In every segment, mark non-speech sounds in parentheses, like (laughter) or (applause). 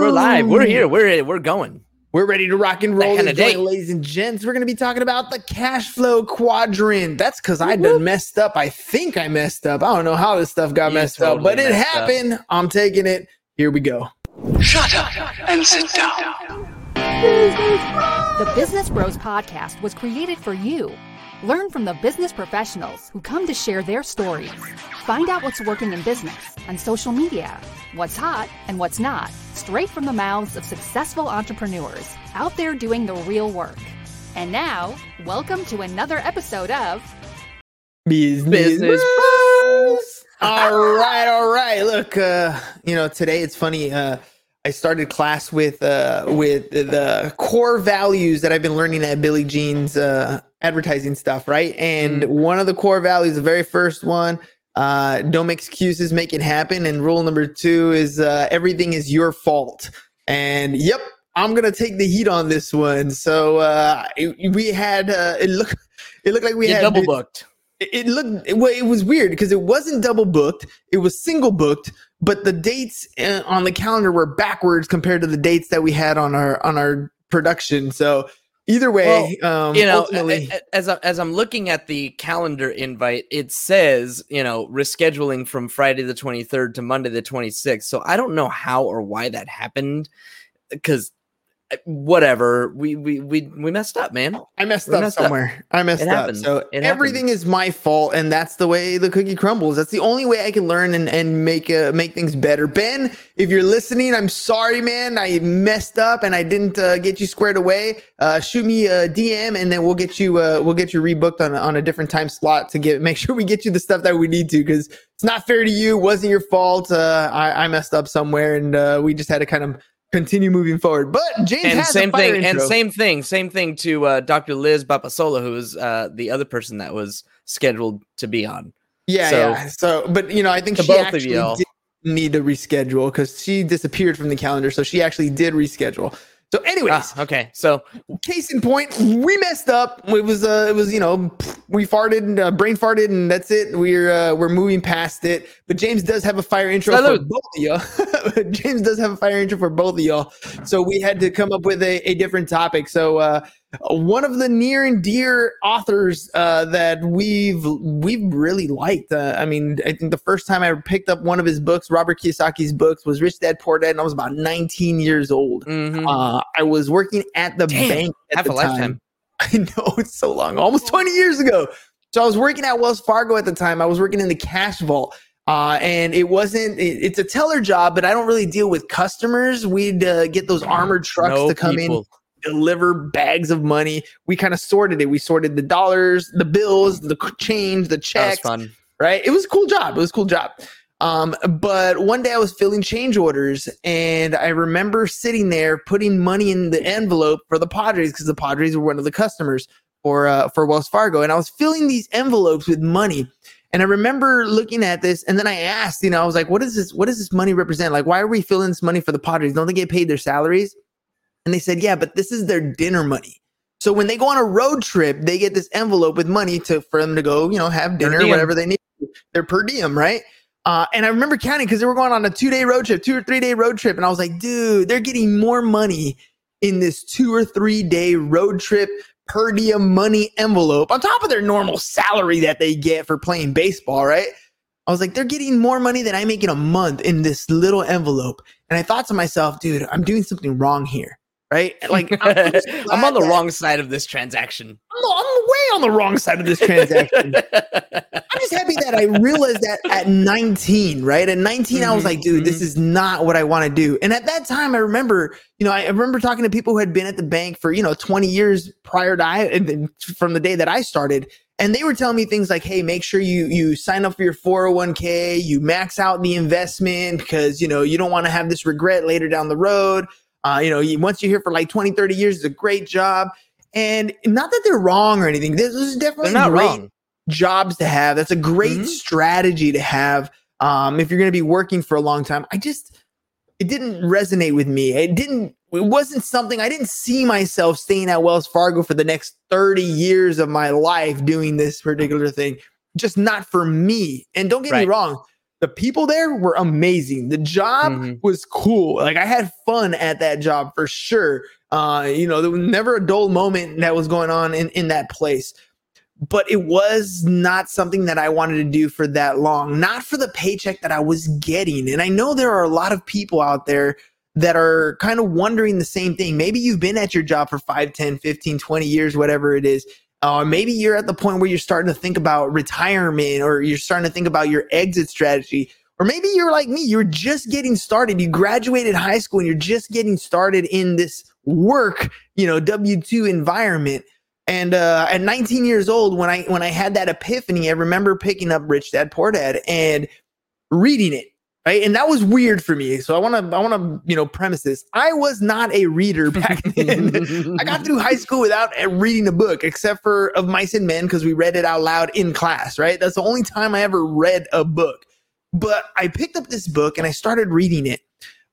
we're live. We're here. We're we're going. We're ready to rock and roll, kinda today, ladies and gents. We're going to be talking about the cash flow quadrant. That's because I done messed up. I think I messed up. I don't know how this stuff got You messed up, totally but it messed up. happened. I'm taking it. Here we go. Shut up and sit down. The Business Bros Podcast was created for you. Learn from the business professionals who come to share their stories. Find out what's working in business and social media, what's hot and what's not, straight from the mouths of successful entrepreneurs out there doing the real work. And now, welcome to another episode of Business, Business Bros. all right, all right. Look, uh, you know, today it's funny. Uh, I started class with uh, with the core values that I've been learning at Billy Gene's uh, advertising stuff, right? And one of the core values, the very first one, uh, don't make excuses, make it happen. And rule number two is uh, everything is your fault. And yep, I'm gonna take the heat on this one. So uh, it- we had uh, it looked it looked like we You had double booked. it, it looked it, well, it was weird because it wasn't double booked it was single booked but the dates uh, on the calendar were backwards compared to the dates that we had on our on our production so either way um You know, ultimately, as I, as I'm looking at the calendar invite, it says you know rescheduling from Friday the 23rd to Monday the 26th. So I don't know how or why that happened, because whatever we we we we messed up, man. I messed we up messed up. somewhere. I messed It up. happens. So It everything is my fault, and that's the way the cookie crumbles. That's the only way I can learn and, and make uh, make things better. Ben, if you're listening, I'm sorry, man. I messed up and I didn't uh, get you squared away. Uh, shoot me a DM, and then we'll get you uh, we'll get you rebooked on a, on a different time slot to get make sure we get you the stuff that we need to because it's not fair to you. It wasn't your fault. Uh, I, I messed up somewhere, and uh, we just had to kind of continue moving forward. But James And has a same thing, and same thing, same thing to uh, Dr. Liz Bapasola, who was uh, the other person that was scheduled to be on. Yeah, So- yeah. So, but you know, I think she both of actually y'all. did need to reschedule because she disappeared from the calendar. So she actually did reschedule. So, anyways, Ah, okay, so case in point, we messed up. It was, uh, it was, you know, we farted, uh, brain farted, and that's it. We're, uh, we're moving past it. But James does have a fire intro for both of y'all. (laughs) James does have a fire intro for both of y'all. So we had to come up with a, a different topic. So, uh, one of the near and dear authors uh, that we've we've really liked. Uh, I mean, I think the first time I picked up one of his books, Robert Kiyosaki's books, was Rich Dad Poor Dad, and I was about 19 years old. mhm. Uh, I was working at the Damn, bank at half the a lifetime. (laughs) I know it's so long, almost 20 years ago. So I was working at Wells Fargo at the time. I was working in the cash vault. Uh, and it wasn't, it- it's a teller job, but I don't really deal with customers. We'd uh, get those armored trucks No to come in, people. Deliver bags of money. We kind of sorted it. We sorted the dollars, the bills, the change, the checks fun. right? It was a cool job. It was a cool job. Um, but one day I was filling change orders and I remember sitting there putting money in the envelope for the Padres because the Padres were one of the customers for uh, for Wells Fargo. And I was filling these envelopes with money. And I remember looking at this and then I asked, you know, I was like, what is this? What does this money represent? Like, why are we filling this money for the Padres? Don't they get paid their salaries? And they said, yeah, but this is their dinner money. So when they go on a road trip, they get this envelope with money to for them to go, you know, have dinner, whatever they need. They're per diem, right? Uh, and I remember counting because they were going on a two day road trip, two or three day road trip, and I was like, dude, they're getting more money in this two or three day road trip per diem money envelope on top of their normal salary that they get for playing baseball, right? I was like, they're getting more money than I make in a month in this little envelope. And I thought to myself, dude, I'm doing something wrong here, right? (laughs) Like, I'm, (laughs) I'm on the wrong side of this transaction. I'm, I'm way on the wrong side of this transaction. (laughs) I'm just happy that I realized that at 19, right? At 19, I was like, dude, this mm-hmm, is not what I want to do. And at that time, I remember, you know, I I remember talking to people who had been at the bank for, you know, 20 years prior to I, and then from the day that I started. And they were telling me things like, hey, make sure you you sign up for your 401k, you max out the investment because, you know, you don't want to have this regret later down the road. Uh, you know, you, once you're here for like 20, 30 years, it's a great job. And not that they're wrong or anything. This is definitely They're not great wrong. jobs to have. That's a great Mhm. strategy to have um, if you're going to be working for a long time. I just, it didn't resonate with me. It didn't, it wasn't something I didn't see myself staying at Wells Fargo for the next 30 years of my life doing this particular thing. Just not for me. And don't get me wrong. The people there were amazing. The job Mhm. was cool. Like I had fun at that job for sure. Uh, you know, there was never a dull moment that was going on in, in that place. But it was not something that I wanted to do for that long, not for the paycheck that I was getting. And I know there are a lot of people out there that are kind of wondering the same thing. Maybe you've been at your job for 5, 10, 15, 20 years, whatever it is. Uh, maybe you're at the point where you're starting to think about retirement or you're starting to think about your exit strategy. Or maybe you're like me, you're just getting started. You graduated high school and you're just getting started in this work, you know, W 2 environment. And uh, at 19 years old, when I when I had that epiphany, I remember picking up Rich Dad Poor Dad and reading it. Right. And that was weird for me. So I want to I want to, you know, premise this. I was not a reader (laughs) back then. I got through high school without uh, reading a book, except for Of Mice and Men, because we read it out loud in class, right? That's the only time I ever read a book. But I picked up this book and I started reading it.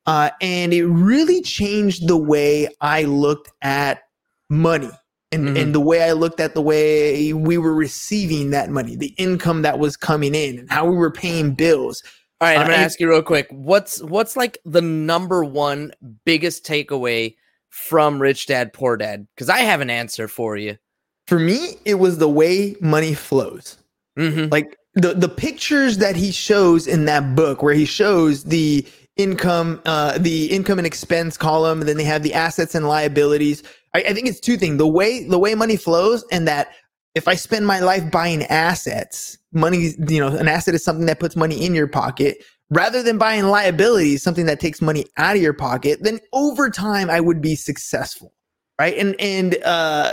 Uh, and it really changed the way I looked at money and, Mhm. and the way I looked at the way we were receiving that money, the income that was coming in, and how we were paying bills. All right, I'm Uh, gonna and- ask you real quick. What's what's like the number one biggest takeaway from Rich Dad Poor Dad? Because I have an answer for you. For me, it was the way money flows. hmm like the the pictures that he shows in that book where he shows the income uh the income and expense column and then they have the assets and liabilities I, I think it's two things the way the way money flows and that if i spend my life buying assets money you know an asset is something that puts money in your pocket rather than buying liabilities something that takes money out of your pocket then over time i would be successful right and and uh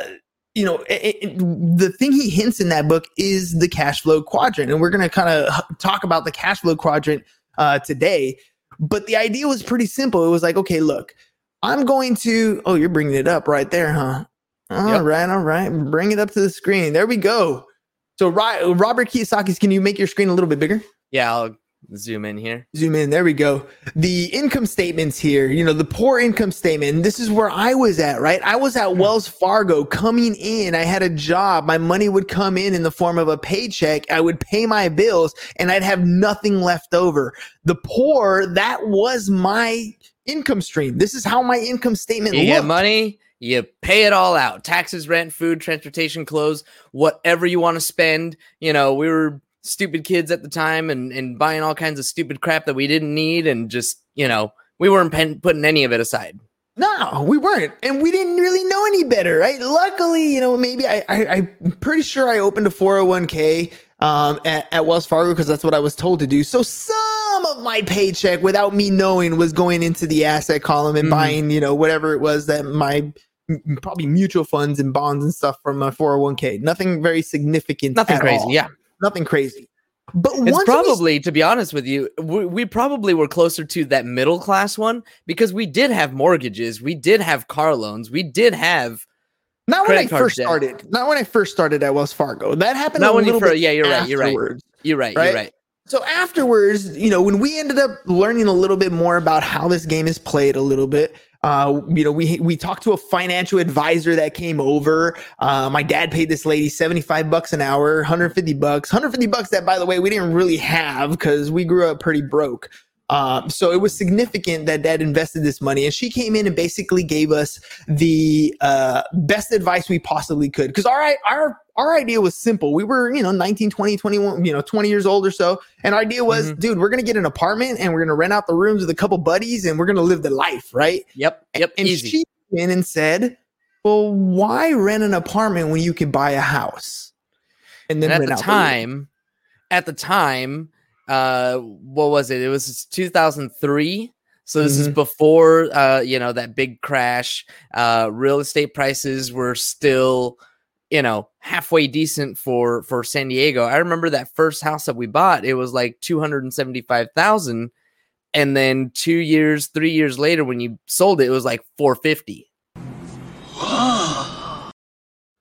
you know, it, it- the thing he hints in that book is the cash flow quadrant, and we're going to kind of talk about the cash flow quadrant uh, today. But the idea was pretty simple. It was like, okay, look, I'm going to. Oh, you're bringing it up right there, huh? All Yep. right, all right. Bring it up to the screen. There we go. So, Robert Kiyosaki's, can you make your screen a little bit bigger? Yeah, I'll zoom in here. zoom in. There we go. The income statements here, you know, the poor income statement. This is where I was at, right? I was at hmm. Wells Fargo coming in. I had a job. My money would come in in the form of a paycheck. I would pay my bills and I'd have nothing left over. The poor, that was my income stream. This is how my income statement You get money, you pay it all out. Taxes, rent, food, transportation, clothes, whatever you want to spend. You know, we were stupid kids at the time and, and buying all kinds of stupid crap that we didn't need and just, you know, we weren't pen- putting any of it aside. No, we weren't, and we didn't really know any better, right? Luckily, you know, maybe I, I I'm pretty sure I opened a 401k um, at, at Wells Fargo because that's what I was told to do. So some of my paycheck, without me knowing, was going into the asset column and Mhm. buying, you know, whatever it was that my m- probably mutual funds and bonds and stuff from my 401k. Nothing very significant. Nothing crazy. all. Yeah. nothing crazy. But It's once we probably, to be honest with you, we, we probably were closer to that middle class one because we did have mortgages, we did have car loans, we did have Not when I first debt. started. Not when I first started at Wells Fargo. That happened. Not a when you little fir- bit yeah, you're right, you're right. You're right. Right? You're right. So afterwards, you know, when we ended up learning a little bit more about how this game is played a little bit, uh, you know, we we talked to a financial advisor that came over. Uh, my dad paid this lady 75 bucks an hour, 150 bucks, 150 bucks that by the way, we didn't really have because we grew up pretty broke. Um, so it was significant that dad invested this money and she came in and basically gave us the uh, best advice we possibly could. Cause our, our, our idea was simple. We were, you know, 19, 20, 21, you know, 20 years old or so. And our idea was, Mhm. dude, we're going to get an apartment and we're going to rent out the rooms with a couple buddies and we're going to live the life. Right. Yep. Yep. And easy. she came in and said, well, why rent an apartment when you could buy a house? And then and at the time, at the time, uh, what was it? It was 2003. So this is Mhm. before, uh, you know, that big crash. Uh, real estate prices were still, you know, halfway decent for for San Diego. I remember that first house that we bought. It was like two hundred and seventy five thousand, and then two years, three years later, when you sold it, it was like four fifty. (gasps)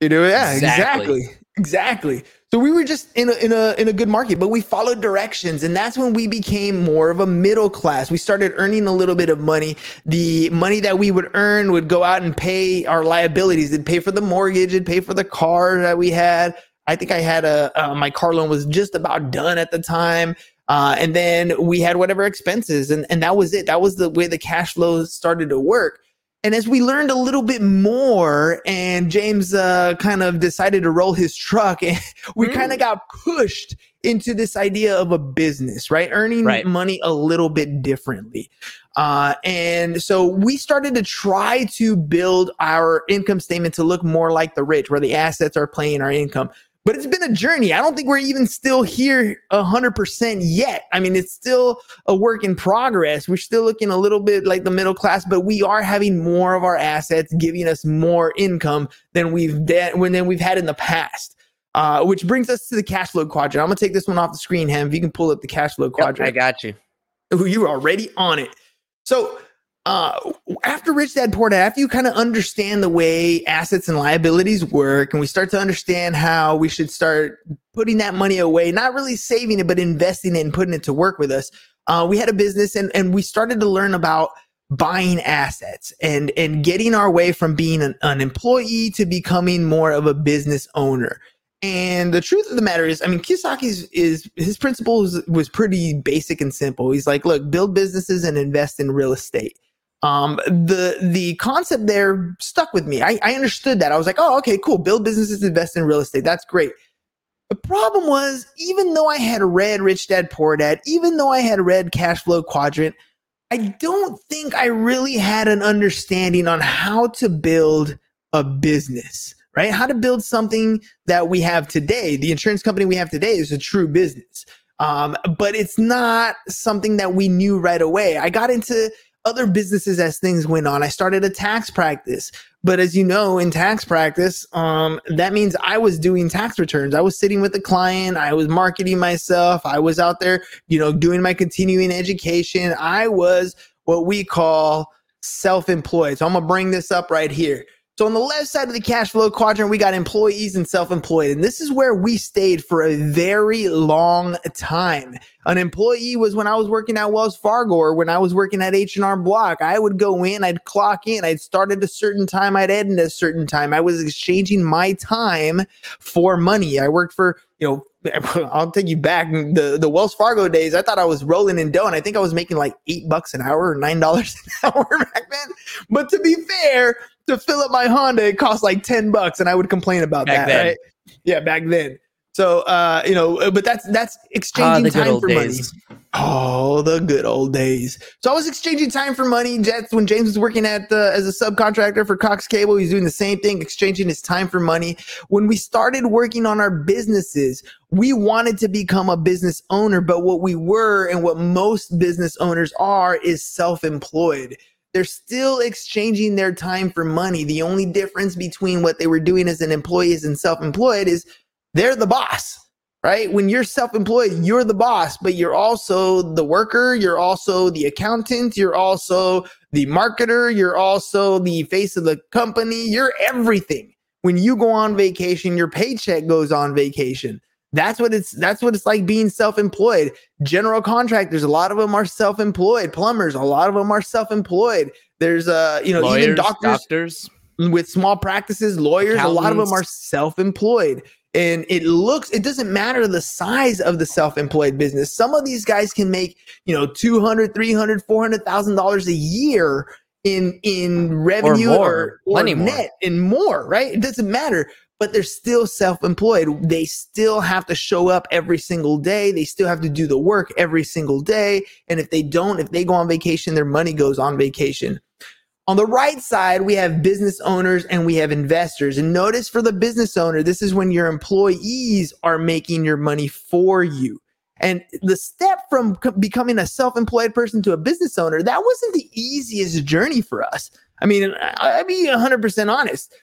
You know, yeah, Exactly. exactly. Exactly. So we were just in a, in a in a good market, but we followed directions, and that's when we became more of a middle class. We started earning a little bit of money. The money that we would earn would go out and pay our liabilities. It'd pay for the mortgage. It'd pay for the car that we had. I think I had a uh, my car loan was just about done at the time. Uh, and then we had whatever expenses, and, and that was it. That was the way the cash flow started to work. And as we learned a little bit more, and James uh, kind of decided to roll his truck, and (laughs) we mm. kind of got pushed into this idea of a business, right? Earning right. money a little bit differently. Uh, and so we started to try to build our income statement to look more like the rich, where the assets are playing our income. But it's been a journey. I don't think we're even still here 100% yet. I mean, it's still a work in progress. We're still looking a little bit like the middle class, but we are having more of our assets giving us more income than we've de- than we've had in the past. Uh, which brings us to the cash flow quadrant. I'm gonna take this one off the screen, Ham. If you can pull up the cash flow quadrant. Yep, I got you. Ooh, you are already on it. So uh, after Rich Dad Poor Dad, after you kind of understand the way assets and liabilities work, and we start to understand how we should start putting that money away, not really saving it, but investing it and putting it to work with us. Uh, we had a business and, and we started to learn about buying assets and, and getting our way from being an, an employee to becoming more of a business owner. And the truth of the matter is, I mean, Kiyosaki's is his principles was pretty basic and simple. He's like, look, build businesses and invest in real estate. Um, the the concept there stuck with me. I, I understood that. I was like, oh, okay, cool. Build businesses, invest in real estate. That's great. The problem was, even though I had read Rich Dad Poor Dad, even though I had read Cash Flow Quadrant, I don't think I really had an understanding on how to build a business, right? How to build something that we have today. The insurance company we have today is a true business. Um, but it's not something that we knew right away. I got into other businesses as things went on. I started a tax practice. But as you know, in tax practice, um, that means I was doing tax returns. I was sitting with a client. I was marketing myself. I was out there, you know, doing my continuing education. I was what we call self-employed. So I'm gonna bring this up right here. So on the left side of the cash flow quadrant, we got employees and self-employed. And this is where we stayed for a very long time. An employee was when I was working at Wells Fargo or when I was working at H&R Block. I would go in, I'd clock in, I'd start at a certain time, I'd end at a certain time. I was exchanging my time for money. I worked for, you know, (laughs) I'll take you back the the Wells Fargo days. I thought I was rolling in dough, and I think I was making like eight bucks an hour or nine dollars (laughs) an hour back then. But to be fair, to fill up my Honda, it cost like 10 bucks and I would complain about back that, then. right? Yeah, back then. So uh, you know, but that's that's exchanging ah, time for days. money. Oh, the good old days. So I was exchanging time for money. Jets when James was working at uh, as a subcontractor for Cox Cable, he's doing the same thing, exchanging his time for money. When we started working on our businesses, we wanted to become a business owner, but what we were and what most business owners are is self-employed they're still exchanging their time for money. The only difference between what they were doing as an employee and self-employed is they're the boss, right? When you're self-employed, you're the boss, but you're also the worker, you're also the accountant, you're also the marketer, you're also the face of the company, you're everything. When you go on vacation, your paycheck goes on vacation. That's what it's that's what it's like being self-employed. General contractors, a lot of them are self-employed. Plumbers, a lot of them are self-employed. There's uh, you know, lawyers, even doctors, doctors with small practices, lawyers, a lot of them are self-employed. And it looks it doesn't matter the size of the self-employed business. Some of these guys can make, you know, 200, 300, 400,000 dollars a year in in revenue or, or, or net and more, right? It doesn't matter but they're still self-employed. They still have to show up every single day. They still have to do the work every single day. And if they don't, if they go on vacation, their money goes on vacation. On the right side, we have business owners and we have investors. And notice for the business owner, this is when your employees are making your money for you. And the step from becoming a self employed person to a business owner, that wasn't the easiest journey for us. I mean, I'll be 100% honest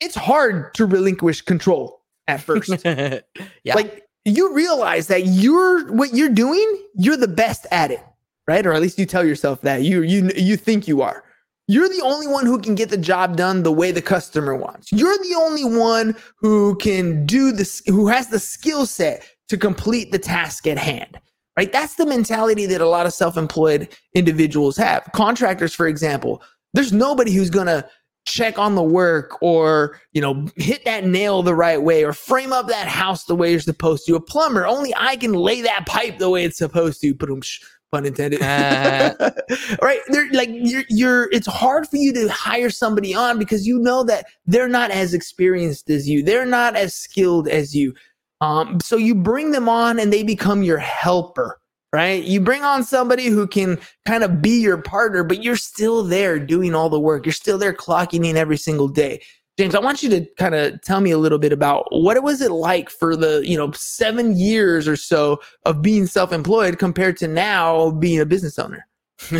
it's hard to relinquish control at first. (laughs) yeah. Like you realize that you're what you're doing, you're the best at it, right? Or at least you tell yourself that. You you you think you are. You're the only one who can get the job done the way the customer wants. You're the only one who can do this who has the skill set to complete the task at hand. Right? That's the mentality that a lot of self-employed individuals have. Contractors, for example, there's nobody who's going to check on the work or you know hit that nail the right way or frame up that house the way you're supposed to. A plumber only i can lay that pipe the way it's supposed to. Pun intended. Uh. (laughs) (laughs) right? They're like you're you're it's hard for you to hire somebody on because you know that they're not as experienced as you. They're not as skilled as you. Um so you bring them on and they become your helper right? You bring on somebody who can kind of be your partner, but you're still there doing all the work. You're still there clocking in every single day. James, I want you to kind of tell me a little bit about what was it like for the, you know, 7 years or so of being self-employed compared to now being a business owner. (laughs)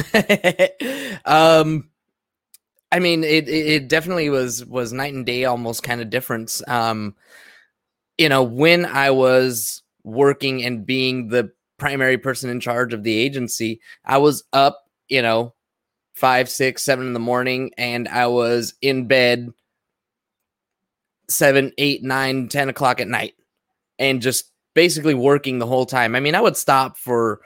um I mean it it it definitely was was night and day almost kind of difference. Um you know, when I was working and being the primary person in charge of the agency, I was up, you know, five, six, seven in the morning, and I was in bed seven, eight, nine, ten o'clock at night, and just basically working the whole time. I mean, I would stop for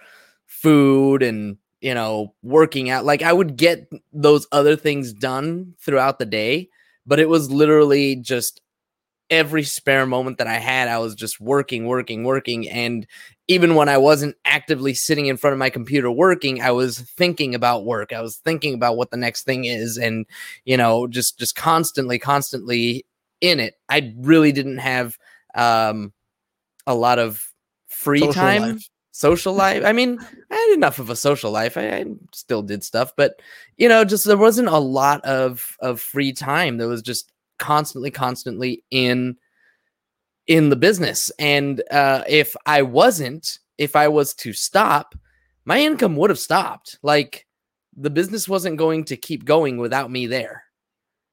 food and you know working out. Like I would get those other things done throughout the day, but it was literally just every spare moment that I had, I was just working, working, working. And even when I wasn't actively sitting in front of my computer working, I was thinking about work. I was thinking about what the next thing is and, you know, just just constantly, constantly in it. I really didn't have um a lot of free Social time. life. Social (laughs) life. I mean, I had enough of a social life. I, I still did stuff, but you know, just there wasn't a lot of of free time. There was just constantly constantly in in the business. And uh if i wasn't if i was to stop my income would have stopped. Like the business wasn't going to keep going without me there.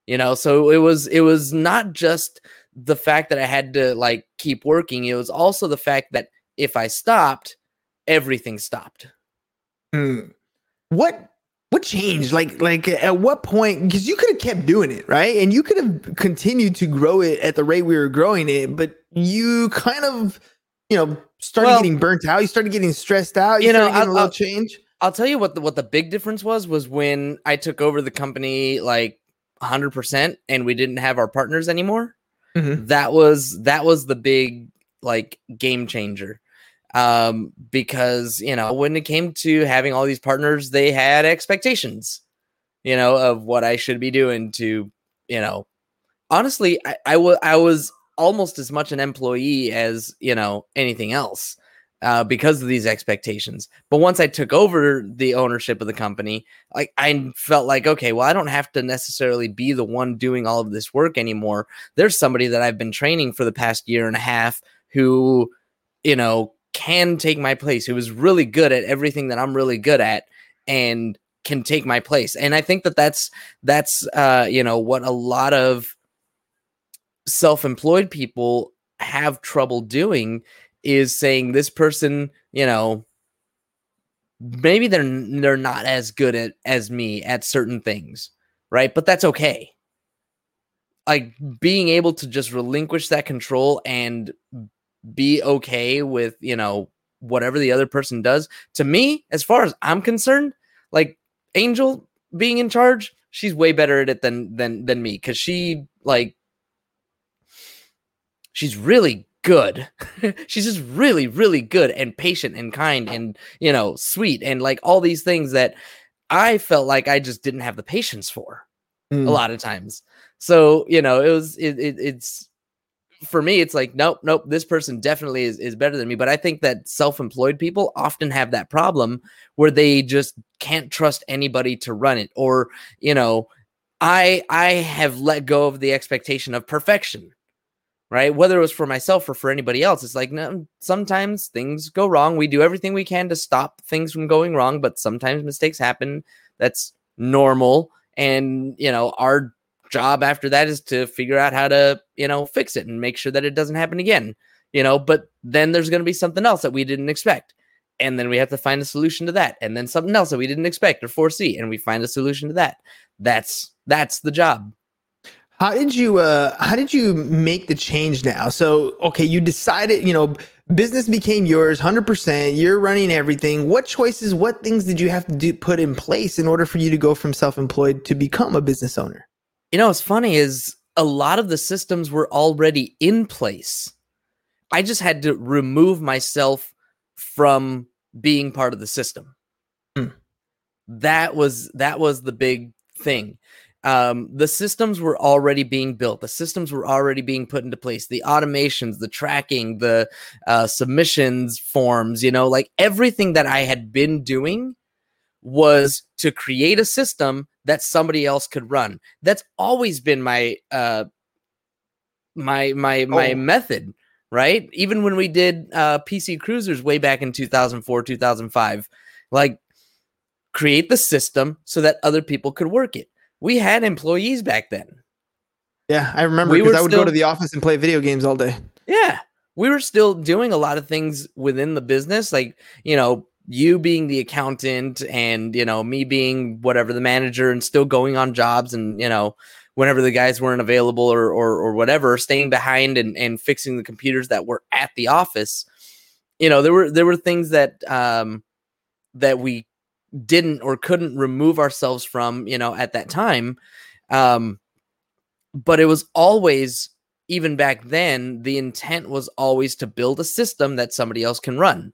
You know so it was it was not just the fact that i had to like keep working. It was also the fact that if i stopped everything stopped. Hmm. What what changed? Like like at what point? Because you could have kept doing it, right? And you could have continued to grow it at the rate we were growing it, but you kind of you know started Well- getting burnt out. You started getting stressed out. You, You know, getting a I'll- little I'll- change. I'll tell you what the what the big difference was was when I took over the company like 100% and we didn't have our partners anymore. Mhm. That was that was the big like game changer. Um because, you know, when it came to having all these partners, they had expectations, you know, of what I should be doing to, you know, honestly, I, was I was almost as much an employee as, you know, anything else uh, because of these expectations. But once I took over the ownership of the company, like I felt like, okay, well, I don't have to necessarily be the one doing all of this work anymore. There's somebody that I've been training for the past year and a half who, you know, can take my place, who is really good at everything that I'm really good at, and can take my place. And I think that that's that's uh, you know what a lot of self-employed people have trouble doing is saying this person, you know, maybe they're they're not as good at as me at certain things, right? But that's okay. Like being able to just relinquish that control and be okay with, you know, whatever the other person does. To me, as far as I'm concerned, like Angel being in charge, she's way better at it than than than me cuz she like she's really good. (laughs) she's just really, really good and patient and kind and you know sweet and like all these things that I felt like I just didn't have the patience for Mm. a lot of times. So you know it was it, it it's for me it's like nope nope this person definitely is, is better than me. But i think that self-employed people often have that problem where they just can't trust anybody to run it. Or you know i i have let go of the expectation of perfection right? Whether it was for myself or for anybody else it's like no sometimes things go wrong. We do everything we can to stop things from going wrong but sometimes mistakes happen. That's normal. And you know our job after that is to figure out how to you know fix it and make sure that it doesn't happen again you know but then there's going to be something else that we didn't expect and then we have to find a solution to that and then something else that we didn't expect or foresee and we find a solution to that that's that's the job How did you uh how did you make the change now? So, okay, you decided, you know, business became yours 100%, you're running everything. What choices, what things did you have to do put in place in order for you to go from self-employed to become a business owner? You know, what's funny is a lot of the systems were already in place. I just had to remove myself from being part of the system. Hmm. That was that was the big thing. Um, the systems were already being built. The systems were already being put into place. The automations, the tracking, the uh, submissions forms, you know, like everything that I had been doing was to create a system that somebody else could run. That's always been my uh, my my my Oh. method, right? Even when we did uh, PC Cruisers way back in 2004, 2005, like create the system so that other people could work it. We had employees back then. Yeah, I remember because were I would go to the office and play video games all day. Yeah. We were still doing a lot of things within the business, like, you know, you being the accountant and, you know, me being whatever the manager and still going on jobs and, you know, whenever the guys weren't available or or, or whatever, staying behind and, and fixing the computers that were at the office. You know, there were there were things that um that we didn't or couldn't remove ourselves from, you know, at that time. Um but it was always even back then, the intent was always to build a system that somebody else can run.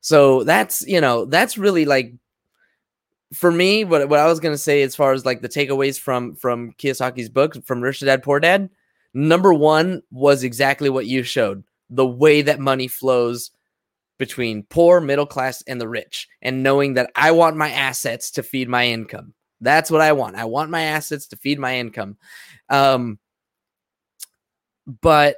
So that's, you know, that's really like for me, what, what I was gonna say as far as like the takeaways from from Kiyosaki's book, from Rich Dad Poor Dad, number one was exactly what you showed. The way that money flows between poor, middle class, and the rich, and knowing that I want my assets to feed my income. That's what I want. I want my assets to feed my income. Um, but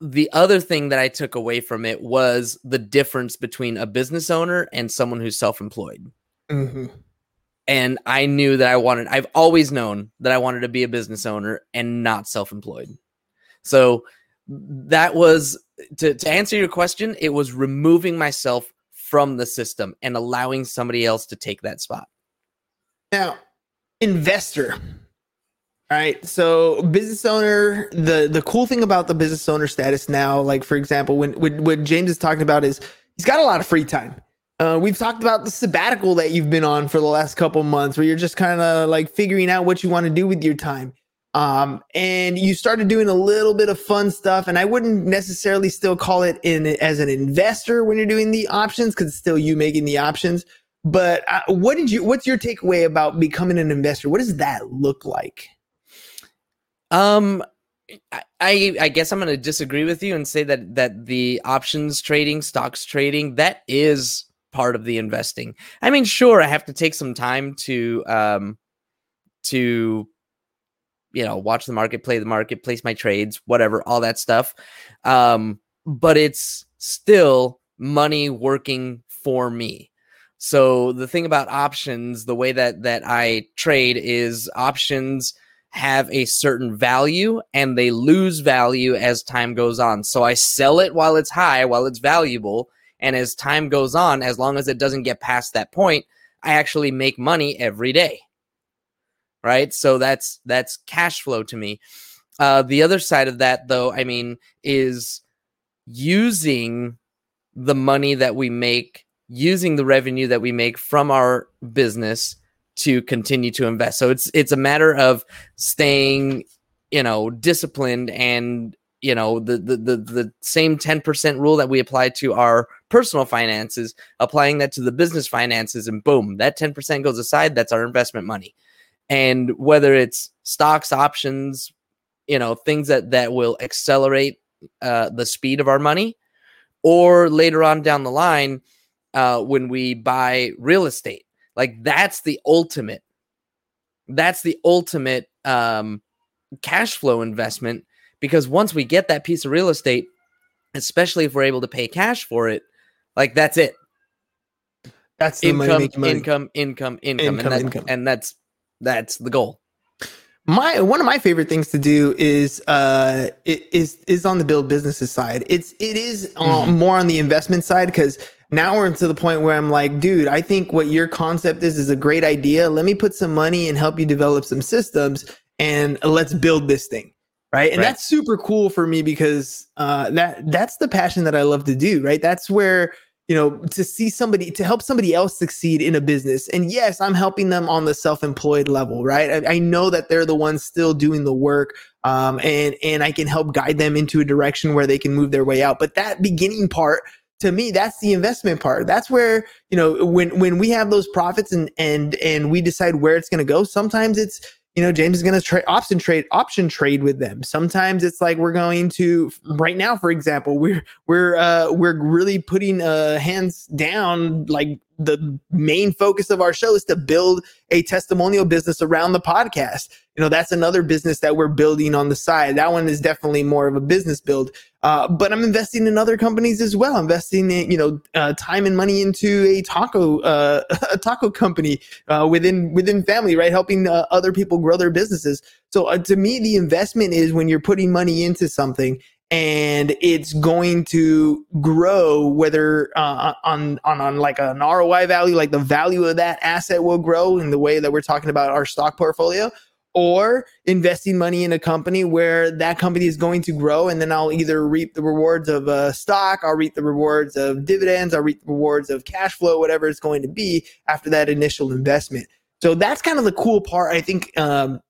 the other thing that I took away from it was the difference between a business owner and someone who's self employed. Mm-hmm. And I knew that I wanted, I've always known that I wanted to be a business owner and not self employed. So that was to, to answer your question, it was removing myself from the system and allowing somebody else to take that spot. Now, investor. All right. So business owner, the the cool thing about the business owner status now, like for example, when when what James is talking about is he's got a lot of free time. Uh, we've talked about the sabbatical that you've been on for the last couple months, where you're just kind of like figuring out what you want to do with your time. Um, and you started doing a little bit of fun stuff, and I wouldn't necessarily still call it in as an investor when you're doing the options because it's still you making the options. But uh, what did you? What's your takeaway about becoming an investor? What does that look like? Um, I- I guess I'm going to disagree with you and say that that the options trading, stocks trading, that is part of the investing. I mean, sure, I have to take some time to um to you know watch the market, play the market, place my trades, whatever, all that stuff. Um, but it's still money working for me. So the thing about options, the way that that I trade is options have a certain value and they lose value as time goes on. So I sell it while it's high, while it's valuable, and as time goes on, as long as it doesn't get past that point, I actually make money every day. Right? So that's that's cash flow to me. Uh the other side of that though, I mean, is using the money that we make, using the revenue that we make from our business to continue to invest. So it's it's a matter of staying, you know, disciplined and you know the the the, the same 10% rule that we apply to our personal finances, applying that to the business finances and boom, that 10% goes aside, that's our investment money. And whether it's stocks, options, you know, things that that will accelerate uh, the speed of our money or later on down the line uh, when we buy real estate like that's the ultimate that's the ultimate um, cash flow investment because once we get that piece of real estate especially if we're able to pay cash for it like that's it That's the income, income income income Income, and, that, income. and that's that's the goal my one of my favorite things to do is uh is is on the build businesses side it's it is uh, Mm-hmm. more on the investment side because now we're to the point where i'm like dude i think what your concept is is a great idea let me put some money and help you develop some systems and let's build this thing right and Right. that's super cool for me because uh that that's the passion that i love to do right that's where you know, to see somebody to help somebody else succeed in a business. And yes, I'm helping them on the self-employed level, right? I, I know that they're the ones still doing the work, um, and and I can help guide them into a direction where they can move their way out. But that beginning part to me that's the investment part that's where you know when when we have those profits and and and we decide where it's going to go sometimes it's you know james is going to trade option trade option trade with them sometimes it's like we're going to right now for example we're we're uh we're really putting uh hands down like the main focus of our show is to build a testimonial business around the podcast. You know, that's another business that we're building on the side. That one is definitely more of a business build. Uh, but I'm investing in other companies as well. Investing in, you know, uh, time and money into a taco, uh, (laughs) a taco company uh, within within family, right? Helping uh, other people grow their businesses. So uh, to me, the investment is when you're putting money into something and it's going to grow whether uh, on, on on like an ROI value like the value of that asset will grow in the way that we're talking about our stock portfolio or investing money in a company where that company is going to grow and then I'll either reap the rewards of a stock, I'll reap the rewards of dividends, I'll reap the rewards of cash flow, whatever it's going to be after that initial investment. So that's kind of the cool part I think um,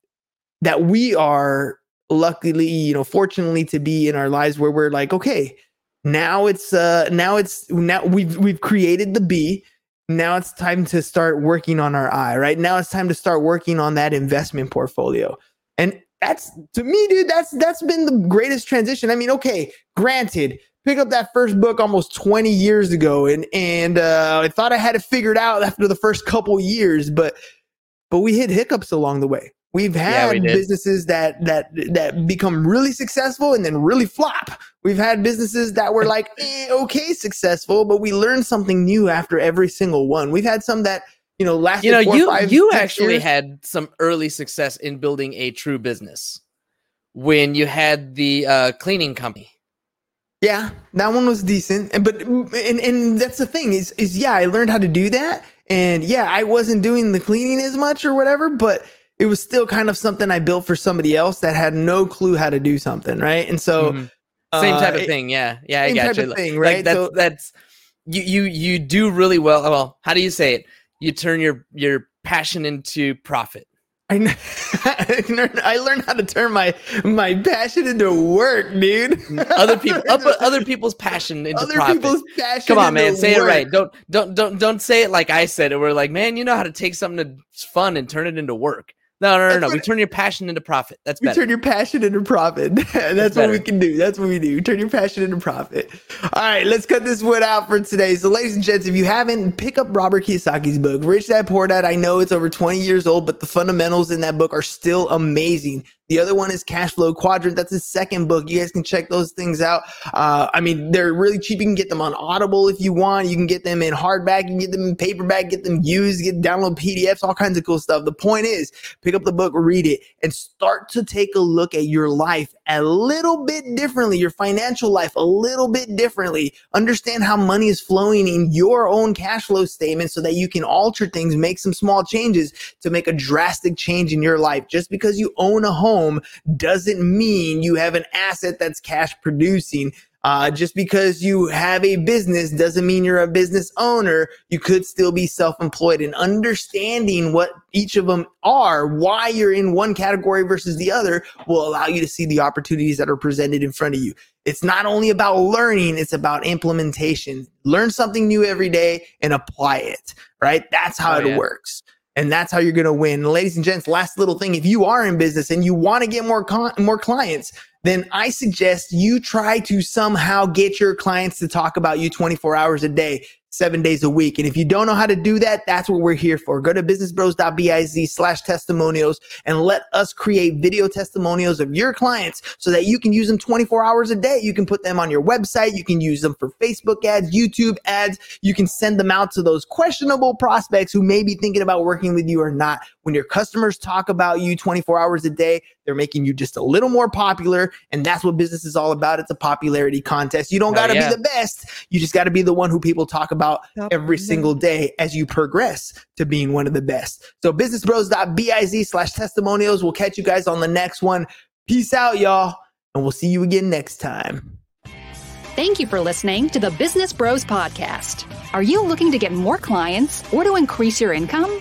that we are luckily, you know, fortunately to be in our lives where we're like, okay, now it's uh now it's now we've we've created the B. Now it's time to start working on our I, right? Now it's time to start working on that investment portfolio. And that's to me, dude, that's that's been the greatest transition. I mean, okay, granted, pick up that first book almost 20 years ago and and uh, I thought I had it figured out after the first couple years, but but we hit hiccups along the way. We've had yeah, we businesses that that that become really successful and then really flop. We've had businesses that were like (laughs) eh, okay successful, but we learned something new after every single one. We've had some that you know last You know, four, you five, you actually years. had some early success in building a true business when you had the uh, cleaning company. Yeah, that one was decent, and but and and that's the thing is is yeah, I learned how to do that, and yeah, I wasn't doing the cleaning as much or whatever, but it was still kind of something I built for somebody else that had no clue how to do something, right? And so mm-hmm. same type uh, of thing, yeah, yeah, I got you. thing, right? Like that's so, that's you you you do really well. Well, how do you say it? You turn your your passion into profit. I, (laughs) learned, I learned how to turn my my passion into work, dude. other people, (laughs) up, other people's passion into other profit. people's passion. Come on, man, say work. it right. Don't don't don't don't say it like I said it. We're like, man, you know how to take something that's fun and turn it into work. No, no, no, no. We turn your passion into profit. That's better. We turn your passion into profit. (laughs) That's, That's what we can do. That's what we do. Turn your passion into profit. All right, let's cut this one out for today. So, ladies and gents, if you haven't, pick up Robert Kiyosaki's book, Rich Dad Poor Dad. I know it's over 20 years old, but the fundamentals in that book are still amazing. The other one is Cash Flow Quadrant. That's his second book. You guys can check those things out. Uh, I mean, they're really cheap. You can get them on Audible if you want. You can get them in hardback. You can get them in paperback. Get them used. Get download PDFs. All kinds of cool stuff. The point is, pick up the book, read it, and start to take a look at your life a little bit differently. Your financial life a little bit differently. Understand how money is flowing in your own cash flow statement so that you can alter things, make some small changes to make a drastic change in your life. Just because you own a home home doesn't mean you have an asset that's cash producing. Uh, just because you have a business doesn't mean you're a business owner. You could still be self-employed and understanding what each of them are, why you're in one category versus the other will allow you to see the opportunities that are presented in front of you. It's not only about learning, it's about implementation. Learn something new every day and apply it, right? That's how oh, it yeah. works and that's how you're going to win. Ladies and gents, last little thing, if you are in business and you want to get more con- more clients, then I suggest you try to somehow get your clients to talk about you 24 hours a day seven days a week. And if you don't know how to do that, that's what we're here for. Go to businessbros.biz slash testimonials and let us create video testimonials of your clients so that you can use them 24 hours a day. You can put them on your website. You can use them for Facebook ads, YouTube ads. You can send them out to those questionable prospects who may be thinking about working with you or not. When your customers talk about you 24 hours a day, they're making you just a little more popular. And that's what business is all about. It's a popularity contest. You don't got to yeah. be the best. You just got to be the one who people talk about every single day as you progress to being one of the best. So businessbros.biz slash testimonials. We'll catch you guys on the next one. Peace out, y'all. And we'll see you again next time. Thank you for listening to the Business Bros Podcast. Are you looking to get more clients or to increase your income?